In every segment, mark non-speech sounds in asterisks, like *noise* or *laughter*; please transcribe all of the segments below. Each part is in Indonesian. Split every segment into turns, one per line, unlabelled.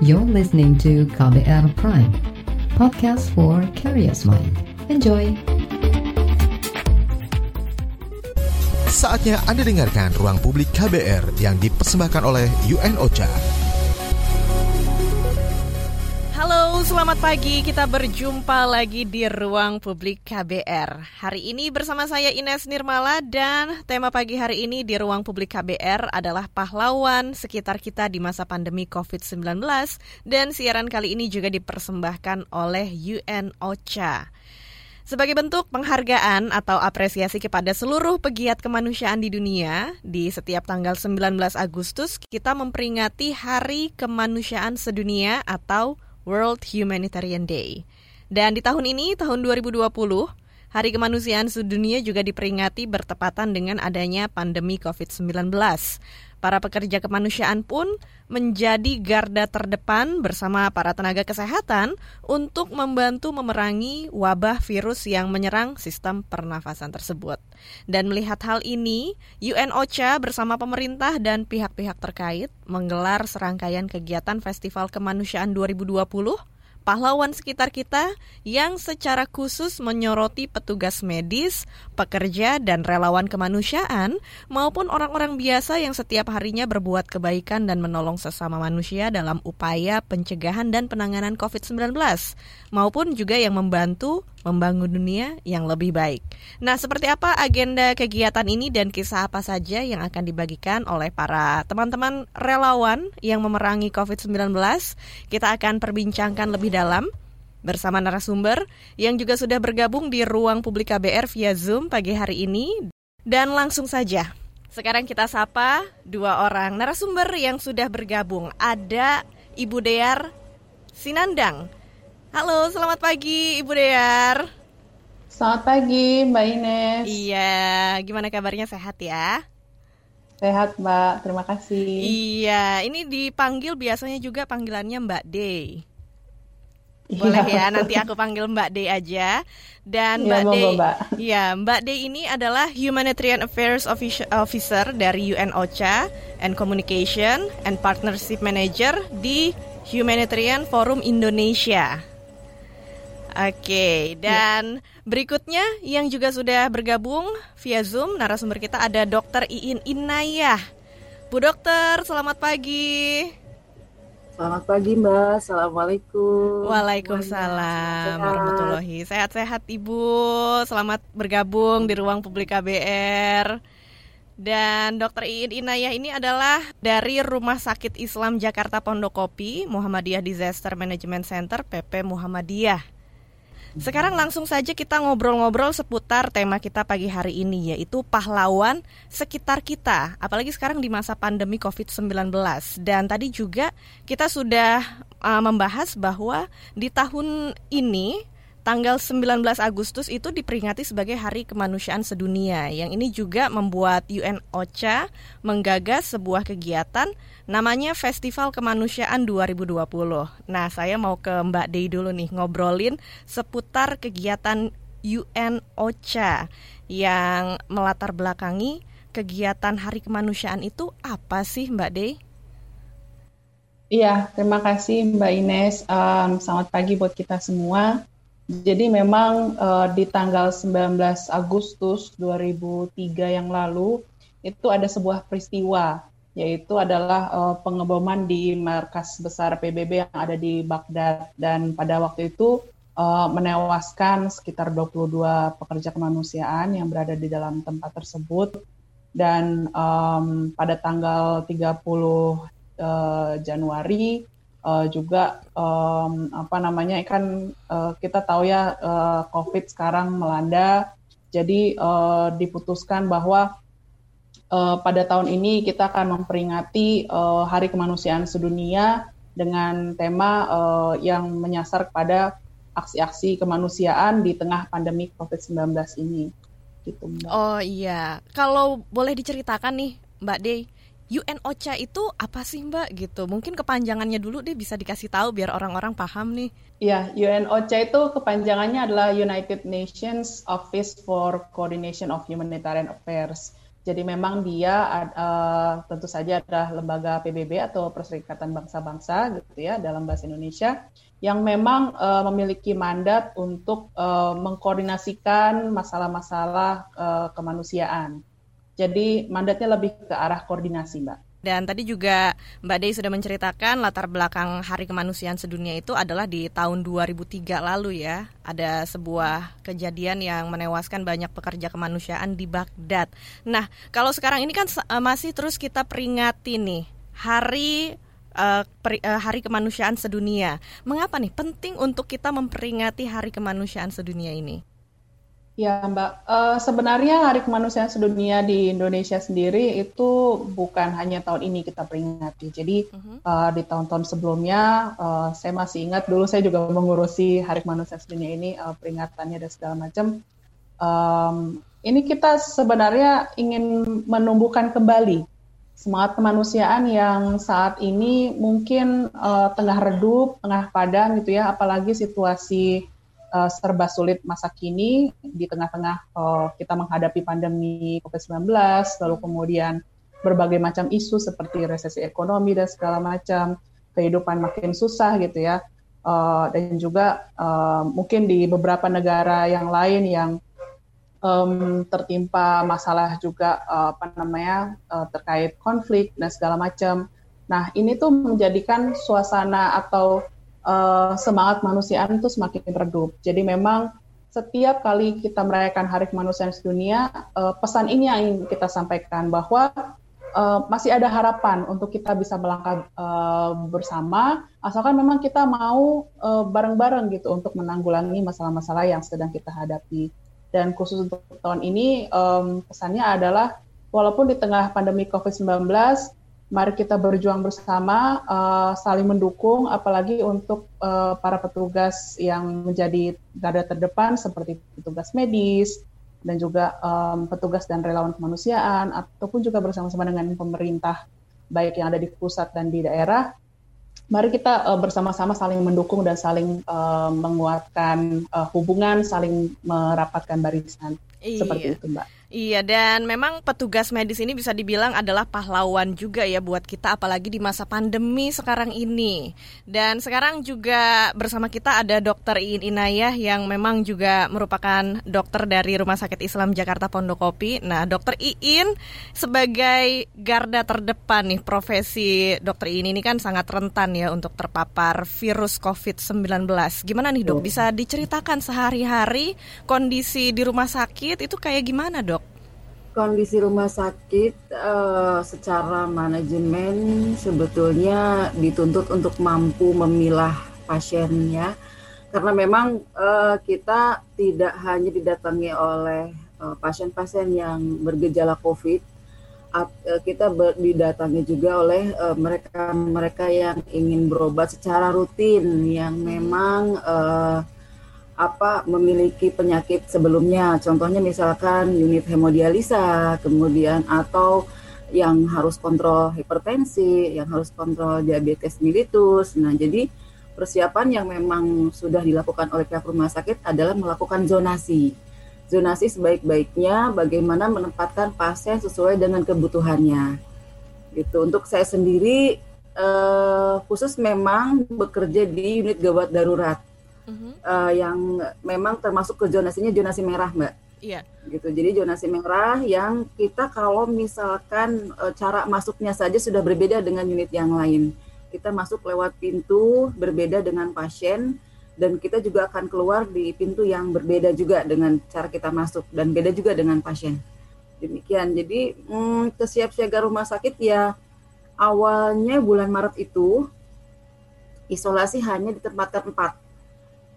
You're listening to KBR Prime, podcast for curious mind. Enjoy!
Saatnya Anda dengarkan Ruang Publik KBR yang dipersembahkan oleh UN OCHA.
Selamat pagi. Kita berjumpa lagi di Ruang Publik KBR. Hari ini bersama saya Ines Nirmala dan tema pagi hari ini di Ruang Publik KBR adalah pahlawan sekitar kita di masa pandemi COVID-19 dan siaran kali ini juga dipersembahkan oleh UN OCHA. Sebagai bentuk penghargaan atau apresiasi kepada seluruh pegiat kemanusiaan di dunia, di setiap tanggal 19 Agustus kita memperingati Hari Kemanusiaan Sedunia atau World Humanitarian Day. Dan di tahun ini, tahun 2020, Hari Kemanusiaan Sedunia juga diperingati bertepatan dengan adanya pandemi COVID-19. Para pekerja kemanusiaan pun menjadi garda terdepan bersama para tenaga kesehatan untuk membantu memerangi wabah virus yang menyerang sistem pernafasan tersebut. Dan melihat hal ini, UN OCHA bersama pemerintah dan pihak-pihak terkait menggelar serangkaian kegiatan Festival Kemanusiaan 2020 pahlawan sekitar kita yang secara khusus menyoroti petugas medis, pekerja, dan relawan kemanusiaan, maupun orang-orang biasa yang setiap harinya berbuat kebaikan dan menolong sesama manusia dalam upaya pencegahan dan penanganan COVID-19, maupun juga yang membantu membangun dunia yang lebih baik. Nah, seperti apa agenda kegiatan ini dan kisah apa saja yang akan dibagikan oleh para teman-teman relawan yang memerangi COVID-19? Kita akan perbincangkan lebih dalam bersama narasumber yang juga sudah bergabung di ruang publik KBR via Zoom pagi hari ini. Dan langsung saja, sekarang kita sapa dua orang narasumber yang sudah bergabung. Ada Ibu Dear Sinandang Halo, selamat pagi Ibu Dear.
Selamat pagi Mbak Ines.
Iya, gimana kabarnya sehat ya?
Sehat Mbak, terima kasih.
Iya, ini dipanggil biasanya juga panggilannya Mbak D. Boleh iya. ya, nanti aku panggil Mbak D aja. Dan Mbak ya, D, Mbak. ya Mbak D ini adalah Humanitarian Affairs Officer dari UN OCHA and Communication and Partnership Manager di Humanitarian Forum Indonesia. Oke, dan ya. berikutnya yang juga sudah bergabung via Zoom narasumber kita ada Dr. Iin Inayah. Bu Dokter, selamat pagi.
Selamat pagi Mbak, Assalamualaikum
Waalaikumsalam warahmatullahi Sehat-sehat Ibu, selamat bergabung di ruang publik KBR dan Dr. Iin Inayah ini adalah dari Rumah Sakit Islam Jakarta Pondokopi Muhammadiyah Disaster Management Center PP Muhammadiyah. Sekarang langsung saja kita ngobrol-ngobrol seputar tema kita pagi hari ini yaitu pahlawan sekitar kita. Apalagi sekarang di masa pandemi COVID-19. Dan tadi juga kita sudah uh, membahas bahwa di tahun ini tanggal 19 Agustus itu diperingati sebagai Hari Kemanusiaan Sedunia. Yang ini juga membuat UN OCHA menggagas sebuah kegiatan namanya Festival Kemanusiaan 2020. Nah, saya mau ke Mbak Dei dulu nih ngobrolin seputar kegiatan UN OCHA yang melatar belakangi kegiatan Hari Kemanusiaan itu apa sih Mbak Dei?
Iya, terima kasih Mbak Ines. Um, selamat pagi buat kita semua. Jadi memang uh, di tanggal 19 Agustus 2003 yang lalu itu ada sebuah peristiwa yaitu adalah uh, pengeboman di markas besar PBB yang ada di Baghdad. Dan pada waktu itu uh, menewaskan sekitar 22 pekerja kemanusiaan yang berada di dalam tempat tersebut. Dan um, pada tanggal 30 uh, Januari uh, juga um, apa namanya kan uh, kita tahu ya uh, COVID sekarang melanda, jadi uh, diputuskan bahwa uh, pada tahun ini kita akan memperingati uh, Hari Kemanusiaan Sedunia dengan tema uh, yang menyasar kepada aksi-aksi kemanusiaan di tengah pandemi COVID-19 ini.
Gitu, Mbak. Oh iya, kalau boleh diceritakan nih, Mbak Dey, UN OCHA itu apa sih Mbak gitu? Mungkin kepanjangannya dulu deh bisa dikasih tahu biar orang-orang paham nih.
Ya, UN OCHA itu kepanjangannya adalah United Nations Office for Coordination of Humanitarian Affairs. Jadi memang dia uh, tentu saja adalah lembaga PBB atau Perserikatan Bangsa-Bangsa gitu ya dalam bahasa Indonesia yang memang uh, memiliki mandat untuk uh, mengkoordinasikan masalah-masalah uh, kemanusiaan. Jadi mandatnya lebih ke arah koordinasi, Mbak.
Dan tadi juga Mbak Dei sudah menceritakan latar belakang Hari Kemanusiaan Sedunia itu adalah di tahun 2003 lalu ya. Ada sebuah kejadian yang menewaskan banyak pekerja kemanusiaan di Baghdad. Nah, kalau sekarang ini kan eh, masih terus kita peringati nih Hari uh, Hari Kemanusiaan Sedunia. Mengapa nih penting untuk kita memperingati Hari Kemanusiaan Sedunia ini?
Ya, Mbak. Uh, sebenarnya Hari Kemanusiaan Sedunia di Indonesia sendiri itu bukan hanya tahun ini kita peringati. Jadi uh-huh. uh, di tahun-tahun sebelumnya, uh, saya masih ingat dulu saya juga mengurusi Hari Kemanusiaan Sedunia ini uh, peringatannya dan segala macam. Um, ini kita sebenarnya ingin menumbuhkan kembali semangat kemanusiaan yang saat ini mungkin uh, tengah redup, tengah padam gitu ya, apalagi situasi uh, serba sulit masa kini di tengah-tengah uh, kita menghadapi pandemi COVID-19, lalu kemudian berbagai macam isu seperti resesi ekonomi dan segala macam, kehidupan makin susah gitu ya, uh, dan juga uh, mungkin di beberapa negara yang lain yang um, tertimpa masalah juga uh, apa namanya uh, terkait konflik dan segala macam. Nah ini tuh menjadikan suasana atau uh, semangat manusiaan itu semakin redup. Jadi memang setiap kali kita merayakan Hari Kemanusiaan Sedunia, uh, pesan ini yang ingin kita sampaikan bahwa uh, masih ada harapan untuk kita bisa melangkah uh, bersama, asalkan memang kita mau bareng-bareng uh, gitu untuk menanggulangi masalah-masalah yang sedang kita hadapi. Dan khusus untuk tahun ini, um, pesannya adalah walaupun di tengah pandemi COVID-19, mari kita berjuang bersama, uh, saling mendukung, apalagi untuk uh, para petugas yang menjadi garda terdepan seperti petugas medis dan juga um, petugas dan relawan kemanusiaan, ataupun juga bersama-sama dengan pemerintah, baik yang ada di pusat dan di daerah. Mari kita uh, bersama-sama saling mendukung dan saling uh, menguatkan uh, hubungan, saling merapatkan barisan. Iya. Seperti itu, Mbak.
Iya dan memang petugas medis ini bisa dibilang adalah pahlawan juga ya buat kita apalagi di masa pandemi sekarang ini. Dan sekarang juga bersama kita ada Dokter Iin Inayah yang memang juga merupakan dokter dari Rumah Sakit Islam Jakarta Pondokopi. Nah, Dokter Iin sebagai garda terdepan nih profesi Dokter Iin ini kan sangat rentan ya untuk terpapar virus COVID-19. Gimana nih Dok? Bisa diceritakan sehari-hari kondisi di rumah sakit itu kayak gimana Dok?
Kondisi rumah sakit uh, secara manajemen sebetulnya dituntut untuk mampu memilah pasiennya. Karena memang uh, kita tidak hanya didatangi oleh pasien pasien-pasien yang bergejala COVID, at, uh, kita ber, didatangi juga oleh mereka-mereka uh, yang ingin berobat secara rutin yang memang uh, apa memiliki penyakit sebelumnya. Contohnya misalkan unit hemodialisa, kemudian atau yang harus kontrol hipertensi, yang harus kontrol diabetes mellitus. Nah, jadi persiapan yang memang sudah dilakukan oleh pihak rumah sakit adalah melakukan zonasi. Zonasi sebaik-baiknya bagaimana menempatkan pasien sesuai dengan kebutuhannya. Gitu. Untuk saya sendiri eh, khusus memang bekerja di unit gawat darurat uh-huh. uh, yang memang termasuk ke zonasinya zonasi merah, Mbak.
Iya.
Gitu. Jadi zonasi merah yang kita kalau misalkan uh, cara masuknya saja sudah berbeda dengan unit yang lain. Kita masuk lewat pintu berbeda dengan pasien dan kita juga akan keluar di pintu yang berbeda juga dengan cara kita masuk dan beda juga dengan pasien. Demikian. Jadi hmm, kesiapsiaga rumah sakit ya awalnya bulan Maret itu isolasi hanya ditempatkan empat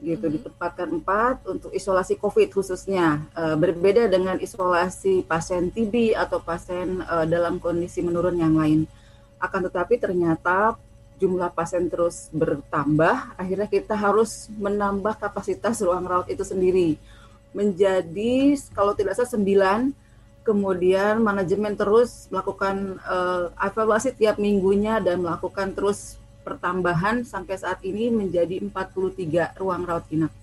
gitu mm-hmm. ditempatkan empat untuk isolasi COVID khususnya uh, berbeda dengan isolasi pasien TB atau pasien uh, dalam kondisi menurun yang lain. Akan tetapi ternyata jumlah pasien terus bertambah, akhirnya kita harus menambah kapasitas ruang rawat itu sendiri menjadi kalau tidak salah sembilan. Kemudian manajemen terus melakukan uh, evaluasi tiap minggunya dan melakukan terus pertambahan sampai saat ini menjadi 43 ruang rawat inap.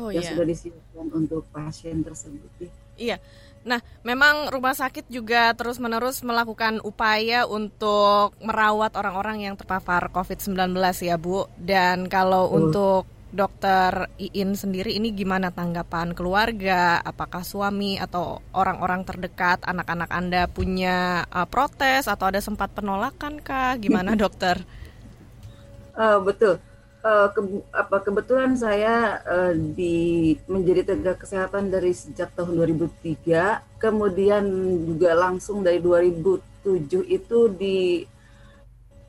oh, yang iya. sudah disiapkan untuk pasien tersebut.
Iya. Nah, memang rumah sakit juga terus-menerus melakukan upaya untuk merawat orang-orang yang terpapar COVID-19 ya, Bu. Dan kalau uh. untuk Dokter Iin sendiri ini gimana tanggapan keluarga? Apakah suami atau orang-orang terdekat anak-anak Anda punya uh, protes atau ada sempat penolakan kah? Gimana *laughs* dokter?
Uh, betul. Uh, ke, apa kebetulan saya uh, di menjadi tenaga kesehatan dari sejak tahun 2003, kemudian juga langsung dari 2007 itu di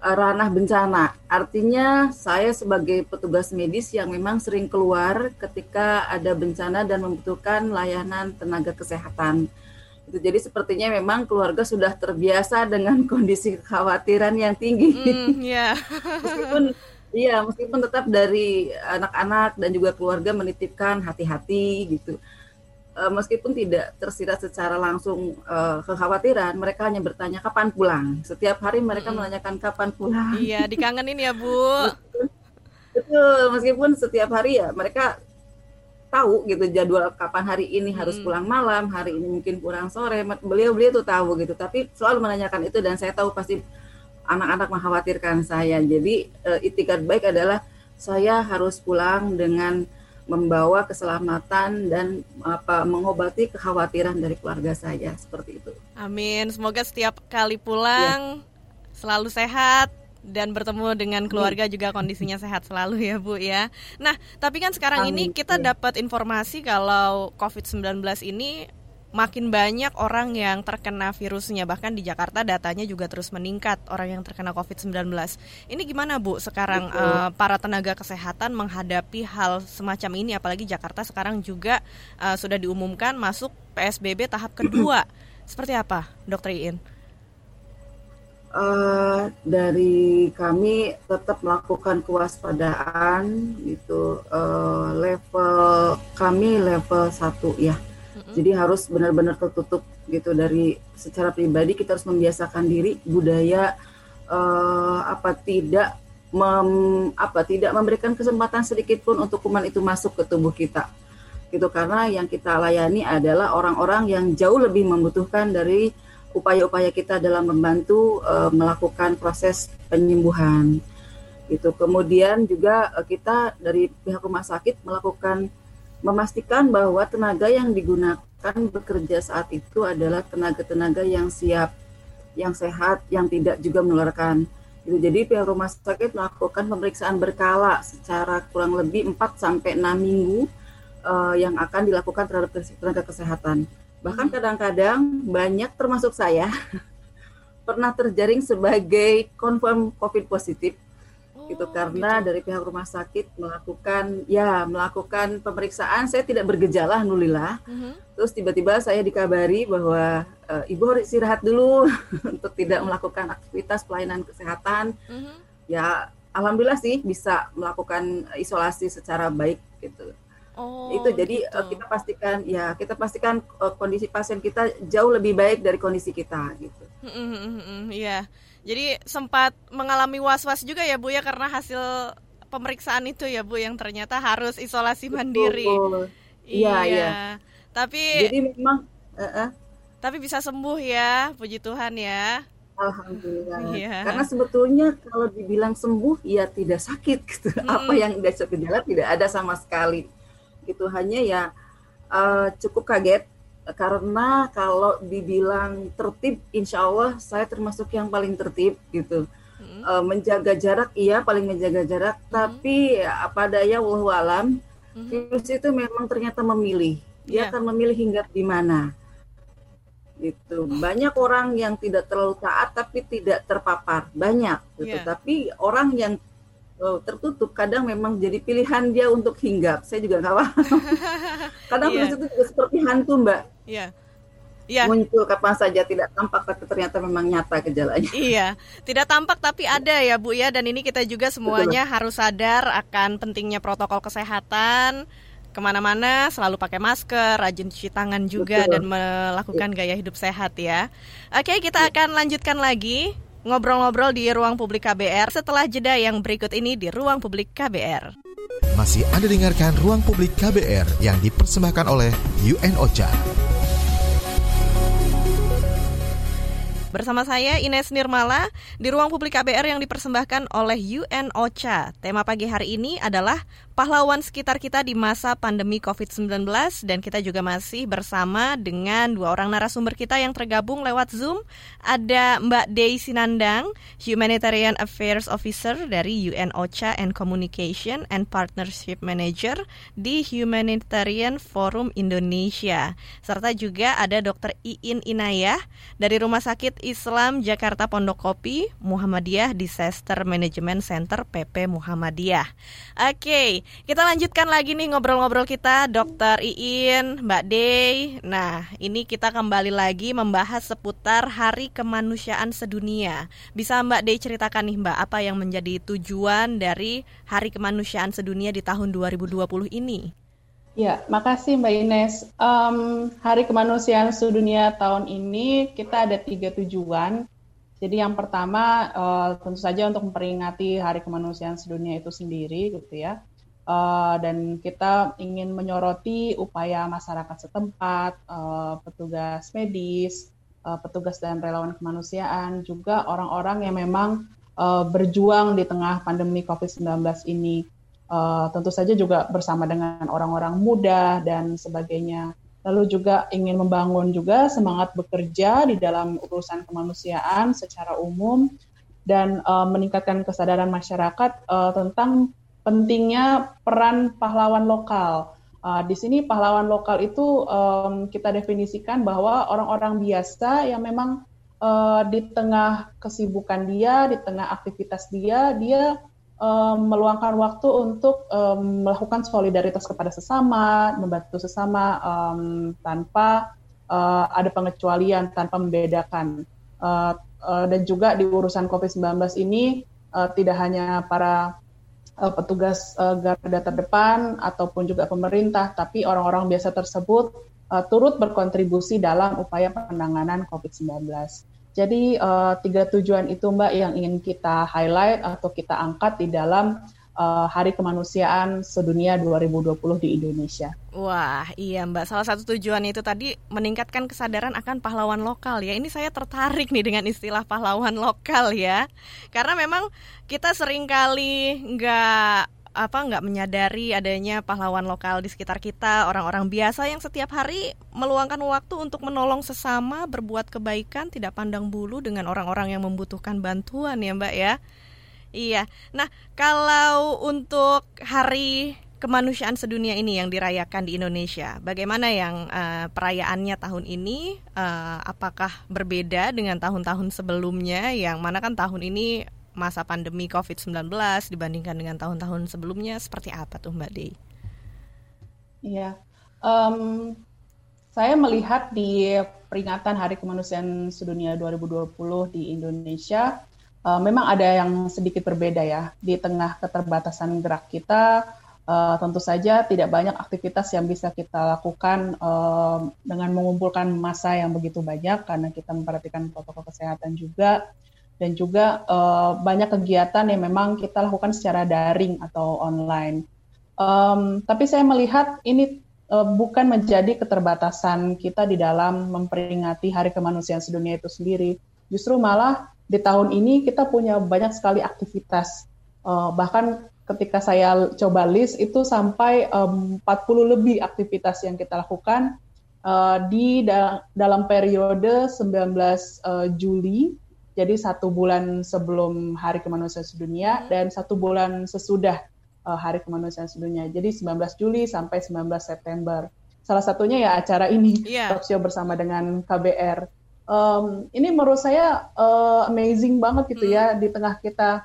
ranah bencana. Artinya saya sebagai petugas medis yang memang sering keluar ketika ada bencana dan membutuhkan layanan tenaga kesehatan. Itu jadi sepertinya memang keluarga sudah terbiasa dengan *laughs* kondisi kekhawatiran yang tinggi. Mm, yeah. *laughs* meskipun iya, meskipun tetap dari anak-anak dan juga keluarga menitipkan hati-hati gitu uh, meskipun tidak tersirat secara langsung uh, kekhawatiran, mereka hanya bertanya kapan pulang. Setiap hari mereka hmm. menanyakan kapan pulang.
Iya, dikangenin ya Bu. *laughs*
Betul, meskipun setiap hari ya mereka tahu gitu jadwal kapan hari ini harus hmm. pulang malam, hari ini mungkin pulang sore. Beliau-beliau tuh tahu gitu, tapi selalu menanyakan itu dan saya tahu pasti anak-anak mengkhawatirkan saya. Jadi uh, itikat baik adalah saya harus pulang dengan membawa keselamatan dan apa mengobati kekhawatiran dari keluarga saya seperti itu.
Amin. Semoga setiap kali pulang ya. selalu sehat dan bertemu dengan keluarga juga kondisinya sehat selalu ya Bu ya. Nah, tapi kan sekarang Amin. ini kita ya. dapat informasi kalau COVID-19 ini makin banyak orang yang terkena virusnya bahkan di Jakarta datanya juga terus meningkat orang yang terkena COVID-19. Ini gimana Bu sekarang uh, para tenaga kesehatan menghadapi hal semacam ini apalagi Jakarta sekarang juga uh, sudah diumumkan masuk PSBB tahap kedua. *clears throat* Seperti apa, Dokter Iin?
Uh, dari kami tetap melakukan kewaspadaan itu uh, level kami level satu ya. Jadi harus benar-benar tertutup gitu dari secara pribadi. Kita harus membiasakan diri budaya uh, apa tidak mem, apa tidak memberikan kesempatan sedikit pun untuk kuman itu masuk ke tubuh kita. Gitu karena yang kita layani adalah orang-orang yang jauh lebih membutuhkan dari upaya-upaya kita dalam membantu uh, melakukan proses penyembuhan itu kemudian juga uh, kita dari pihak rumah sakit melakukan memastikan bahwa tenaga yang digunakan bekerja saat itu adalah tenaga-tenaga yang siap, yang sehat, yang tidak juga menularkan. Gitu. Jadi pihak rumah sakit melakukan pemeriksaan berkala secara kurang lebih 4 sampai 6 minggu uh, yang akan dilakukan terhadap tenaga kesehatan. Bahkan kadang-kadang banyak termasuk saya *laughs* pernah terjaring sebagai confirm COVID positif gitu karena gitu. dari pihak rumah sakit melakukan ya melakukan pemeriksaan saya tidak bergejala nulilah uh mm-hmm. -huh. terus tiba-tiba saya dikabari bahwa e, ibu harus istirahat dulu *laughs* untuk tidak melakukan aktivitas pelayanan kesehatan uh mm-hmm. -huh. ya alhamdulillah sih bisa melakukan isolasi secara baik gitu Oh, itu jadi gitu. kita pastikan ya kita pastikan uh, kondisi pasien kita jauh lebih baik dari kondisi kita gitu.
Iya. Mm -hmm, yeah. Jadi sempat mengalami was-was juga ya Bu ya karena hasil pemeriksaan itu ya Bu yang ternyata harus isolasi mandiri.
Iya, iya.
Tapi
Jadi memang uh -uh.
Tapi bisa sembuh ya, puji Tuhan ya.
Alhamdulillah. Iya. Karena sebetulnya kalau dibilang sembuh ya tidak sakit gitu. Hmm. Apa yang tidak gejala tidak ada sama sekali. Gitu hanya ya uh, cukup kaget karena kalau dibilang tertib, insya Allah saya termasuk yang paling tertib gitu. Hmm. E, menjaga jarak, iya paling menjaga jarak, hmm. tapi ya, apa daya wallahu alam, hmm. virus itu memang ternyata memilih. Dia yeah. akan memilih hingga di mana. Gitu. Banyak orang yang tidak terlalu taat tapi tidak terpapar, banyak gitu. Yeah. Tapi orang yang oh, tertutup kadang memang jadi pilihan dia untuk hinggap. Saya juga nggak paham. *laughs* kadang yeah. itu juga seperti hantu, Mbak.
Iya. Yeah. Yeah.
muncul kapan saja tidak tampak tapi ternyata memang nyata gejalanya.
Iya, tidak tampak tapi ada ya Bu ya dan ini kita juga semuanya Betul. harus sadar akan pentingnya protokol kesehatan ke mana-mana selalu pakai masker, rajin cuci tangan juga Betul. dan melakukan gaya hidup sehat ya. Oke, kita akan lanjutkan lagi ngobrol-ngobrol di ruang publik KBR setelah jeda yang berikut ini di ruang publik KBR.
Masih Anda dengarkan Ruang Publik KBR yang dipersembahkan oleh UN OCHA.
Bersama saya Ines Nirmala di ruang publik KBR yang dipersembahkan oleh UN OCHA. Tema pagi hari ini adalah pahlawan sekitar kita di masa pandemi COVID-19 dan kita juga masih bersama dengan dua orang narasumber kita yang tergabung lewat Zoom. Ada Mbak Dei Sinandang, Humanitarian Affairs Officer dari UN OCHA and Communication and Partnership Manager di Humanitarian Forum Indonesia. Serta juga ada Dr. Iin Inayah dari Rumah Sakit Islam Jakarta Pondok Kopi Muhammadiyah Disaster Management Center PP Muhammadiyah. Oke, kita lanjutkan lagi nih ngobrol-ngobrol kita Dokter Iin, Mbak Dey. Nah, ini kita kembali lagi membahas seputar Hari Kemanusiaan Sedunia. Bisa Mbak Dey ceritakan nih Mbak apa yang menjadi tujuan dari Hari Kemanusiaan Sedunia di tahun 2020 ini?
Ya, makasih Mbak Ines. Um, Hari Kemanusiaan Sedunia tahun ini kita ada tiga tujuan. Jadi yang pertama uh, tentu saja untuk memperingati Hari Kemanusiaan Sedunia itu sendiri, gitu ya. Uh, dan kita ingin menyoroti upaya masyarakat setempat, uh, petugas medis, uh, petugas dan relawan kemanusiaan, juga orang-orang yang memang uh, berjuang di tengah pandemi COVID-19 ini uh, tentu saja juga bersama dengan orang-orang muda dan sebagainya. Lalu juga ingin membangun juga semangat bekerja di dalam urusan kemanusiaan secara umum dan uh, meningkatkan kesadaran masyarakat uh, tentang pentingnya peran pahlawan lokal. Uh, di sini pahlawan lokal itu um, kita definisikan bahwa orang-orang biasa yang memang uh, di tengah kesibukan dia, di tengah aktivitas dia, dia um, meluangkan waktu untuk um, melakukan solidaritas kepada sesama, membantu sesama um, tanpa uh, ada pengecualian, tanpa membedakan. Uh, uh, dan juga di urusan COVID-19 ini uh, tidak hanya para uh, petugas uh, garda terdepan ataupun juga pemerintah, tapi orang-orang biasa tersebut uh, turut berkontribusi dalam upaya penanganan COVID-19. Jadi uh, tiga tujuan itu Mbak yang ingin kita highlight atau kita angkat di dalam uh, Hari Kemanusiaan Sedunia 2020 di Indonesia.
Wah, iya Mbak. Salah satu tujuan itu tadi meningkatkan kesadaran akan pahlawan lokal ya. Ini saya tertarik nih dengan istilah pahlawan lokal ya. Karena memang kita sering kali nggak apa nggak menyadari adanya pahlawan lokal di sekitar kita, orang-orang biasa yang setiap hari meluangkan waktu untuk menolong sesama, berbuat kebaikan, tidak pandang bulu dengan orang-orang yang membutuhkan bantuan ya Mbak ya. Iya. Nah, kalau untuk hari kemanusiaan sedunia ini yang dirayakan di Indonesia, bagaimana yang uh, perayaannya tahun ini? Uh, apakah berbeda dengan tahun-tahun sebelumnya? Yang mana kan tahun ini masa pandemi COVID-19 dibandingkan dengan tahun-tahun sebelumnya seperti apa tuh Mbak Dei?
Iya, um, saya melihat di peringatan Hari Kemanusiaan Sedunia 2020 di Indonesia, uh, memang ada yang sedikit berbeda ya. Di tengah keterbatasan gerak kita, uh, tentu saja tidak banyak aktivitas yang bisa kita lakukan uh, dengan mengumpulkan massa yang begitu banyak karena kita memperhatikan protokol kesehatan juga dan juga uh, banyak kegiatan yang memang kita lakukan secara daring atau online. Um, tapi saya melihat ini uh, bukan menjadi keterbatasan kita di dalam memperingati Hari Kemanusiaan Sedunia itu sendiri. Justru malah di tahun ini kita punya banyak sekali aktivitas. Uh, bahkan ketika saya coba list itu sampai um, 40 lebih aktivitas yang kita lakukan uh, di da dalam periode 19 uh, Juli jadi satu bulan sebelum Hari Kemanusiaan Sedunia hmm. dan satu bulan sesudah uh, Hari Kemanusiaan Sedunia. Jadi 19 Juli sampai 19 September. Salah satunya ya acara ini, yeah. talk show bersama dengan KBR. Um, ini menurut saya uh, amazing banget gitu ya, hmm. ya di tengah kita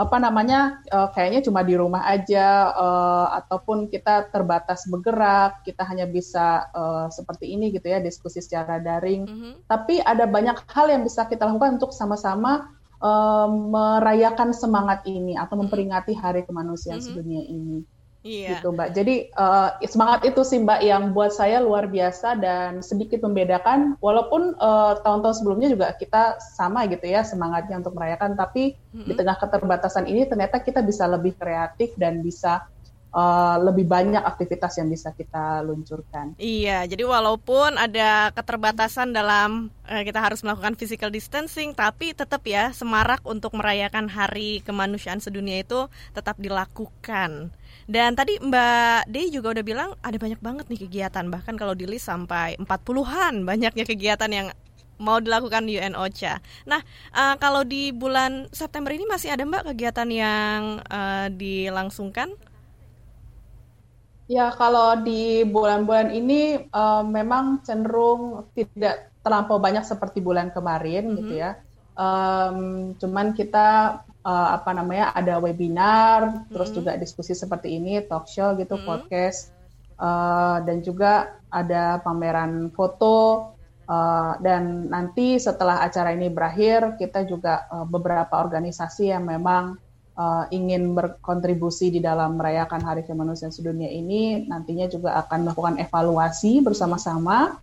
apa namanya uh, kayaknya cuma di rumah aja uh, ataupun kita terbatas bergerak kita hanya bisa uh, seperti ini gitu ya diskusi secara daring mm -hmm. tapi ada banyak hal yang bisa kita lakukan untuk sama-sama uh, merayakan semangat ini atau memperingati Hari Kemanusiaan mm -hmm. sedunia ini Iya. Gitu Mbak. Jadi uh, semangat itu sih Mbak yang buat saya luar biasa dan sedikit membedakan. Walaupun uh, tahun-tahun sebelumnya juga kita sama gitu ya semangatnya untuk merayakan, tapi mm-hmm. di tengah keterbatasan ini ternyata kita bisa lebih kreatif dan bisa uh, lebih banyak aktivitas yang bisa kita luncurkan.
Iya, jadi walaupun ada keterbatasan dalam uh, kita harus melakukan physical distancing, tapi tetap ya semarak untuk merayakan Hari Kemanusiaan Sedunia itu tetap dilakukan. Dan tadi Mbak Dei juga udah bilang ada banyak banget nih kegiatan, bahkan kalau di list sampai 40-an banyaknya kegiatan yang mau dilakukan UN OCHA. Nah, uh, kalau di bulan September ini masih ada Mbak kegiatan yang uh, dilangsungkan?
Ya, kalau di bulan-bulan ini uh, memang cenderung tidak terlampau banyak seperti bulan kemarin mm -hmm. gitu ya. Um, cuman kita uh, apa namanya ada webinar, mm -hmm. terus juga diskusi seperti ini, talk show gitu, mm -hmm. podcast, uh, dan juga ada pameran foto. Uh, dan nanti setelah acara ini berakhir, kita juga uh, beberapa organisasi yang memang uh, ingin berkontribusi di dalam merayakan Hari Kemanusiaan Sedunia ini nantinya juga akan melakukan evaluasi bersama-sama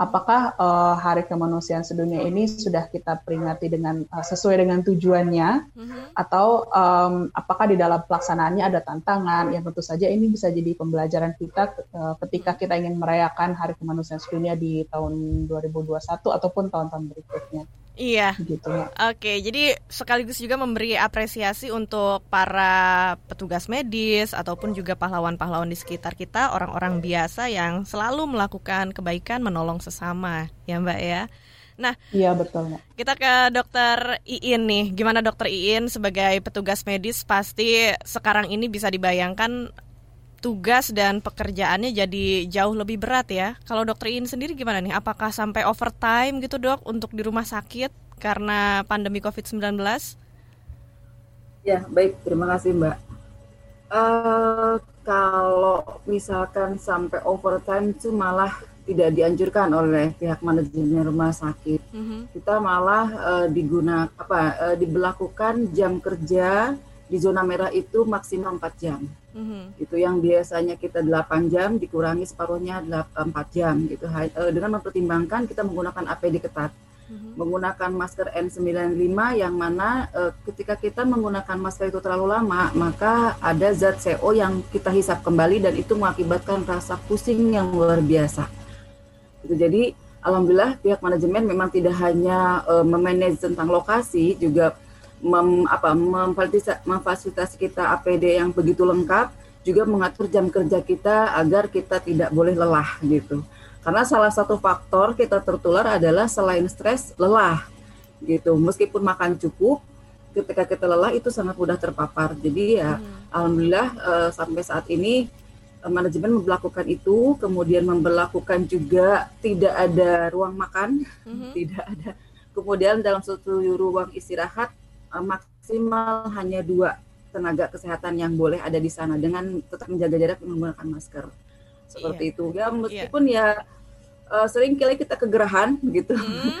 apakah uh, Hari Kemanusiaan Sedunia ini sudah kita peringati dengan uh, sesuai dengan tujuannya mm-hmm. atau um, apakah di dalam pelaksanaannya ada tantangan yang tentu saja ini bisa jadi pembelajaran kita uh, ketika kita ingin merayakan Hari Kemanusiaan Sedunia di tahun 2021 ataupun tahun-tahun berikutnya.
Iya. Gitu. Oke, jadi sekaligus juga memberi apresiasi untuk para petugas medis ataupun juga pahlawan-pahlawan di sekitar kita, orang-orang biasa yang selalu melakukan kebaikan menolong sesama, ya Mbak ya. Nah,
iya betul. Mbak.
Kita ke dokter Iin nih. Gimana dokter Iin sebagai petugas medis pasti sekarang ini bisa dibayangkan tugas dan pekerjaannya jadi jauh lebih berat ya. Kalau dokter Iin sendiri gimana nih? Apakah sampai overtime gitu dok untuk di rumah sakit karena pandemi COVID-19?
Ya baik, terima kasih Mbak. Uh, kalau misalkan sampai overtime itu malah tidak dianjurkan oleh pihak manajemen rumah sakit. Mm -hmm. Kita malah uh, digunakan apa uh, diberlakukan jam kerja di zona merah itu maksimal 4 jam. Mm-hmm. Itu yang biasanya kita 8 jam dikurangi separuhnya 4 jam gitu. Eh, dengan mempertimbangkan kita menggunakan APD ketat. Mm-hmm. Menggunakan masker N95 yang mana uh, ketika kita menggunakan masker itu terlalu lama, maka ada zat CO yang kita hisap kembali dan itu mengakibatkan rasa pusing yang luar biasa. Gitu. Jadi alhamdulillah pihak manajemen memang tidak hanya uh, memanage tentang lokasi juga mem, apa, memfasilitasi kita APD yang begitu lengkap, juga mengatur jam kerja kita agar kita tidak boleh lelah gitu. Karena salah satu faktor kita tertular adalah selain stres, lelah gitu. Meskipun makan cukup, ketika kita lelah itu sangat mudah terpapar. Jadi ya hmm. alhamdulillah uh, sampai saat ini uh, manajemen melakukan itu, kemudian memperlakukan juga tidak ada ruang makan, hmm. *laughs* tidak ada. Kemudian dalam satu ruang istirahat uh, maksimal hanya dua tenaga kesehatan yang boleh ada di sana dengan tetap menjaga jarak menggunakan masker seperti iya. itu ya meskipun iya. ya uh, sering kali kita kegerahan gitu hmm.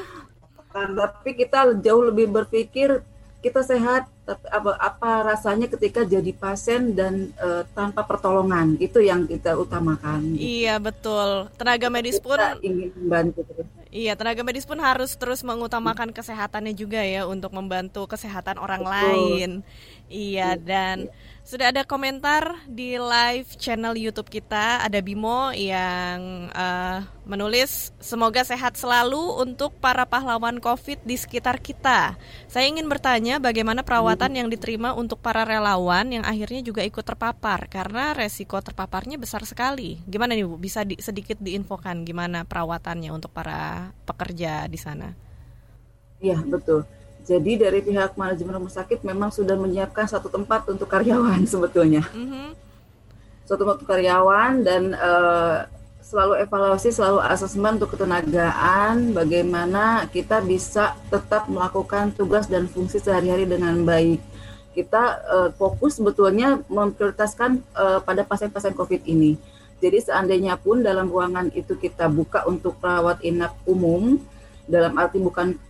*laughs* tapi kita jauh lebih berpikir kita sehat tapi apa apa rasanya ketika jadi pasien dan uh, tanpa pertolongan. Itu yang kita utamakan.
Iya betul. Tenaga medis pun ingin membantu terus. Iya tenaga medis pun harus terus mengutamakan kesehatannya juga ya untuk membantu kesehatan orang betul. lain. Iya, iya dan iya sudah ada komentar di live channel YouTube kita. Ada Bimo yang uh, menulis semoga sehat selalu untuk para pahlawan COVID di sekitar kita. Saya ingin bertanya bagaimana perawatan yang diterima untuk para relawan yang akhirnya juga ikut terpapar karena resiko terpaparnya besar sekali. Gimana nih Bu? Bisa di, sedikit diinfokan gimana perawatannya untuk para pekerja di sana?
Iya betul. Jadi dari pihak manajemen rumah sakit memang sudah menyiapkan satu tempat untuk karyawan *laughs* sebetulnya. Mm-hmm. Suatu tempat untuk karyawan dan uh, selalu evaluasi, selalu asesmen untuk ketenagaan, bagaimana kita bisa tetap melakukan tugas dan fungsi sehari-hari dengan baik. Kita uh, fokus sebetulnya memprioritaskan uh, pada pasien-pasien COVID ini. Jadi seandainya pun dalam ruangan itu kita buka untuk perawat inap umum, dalam arti bukan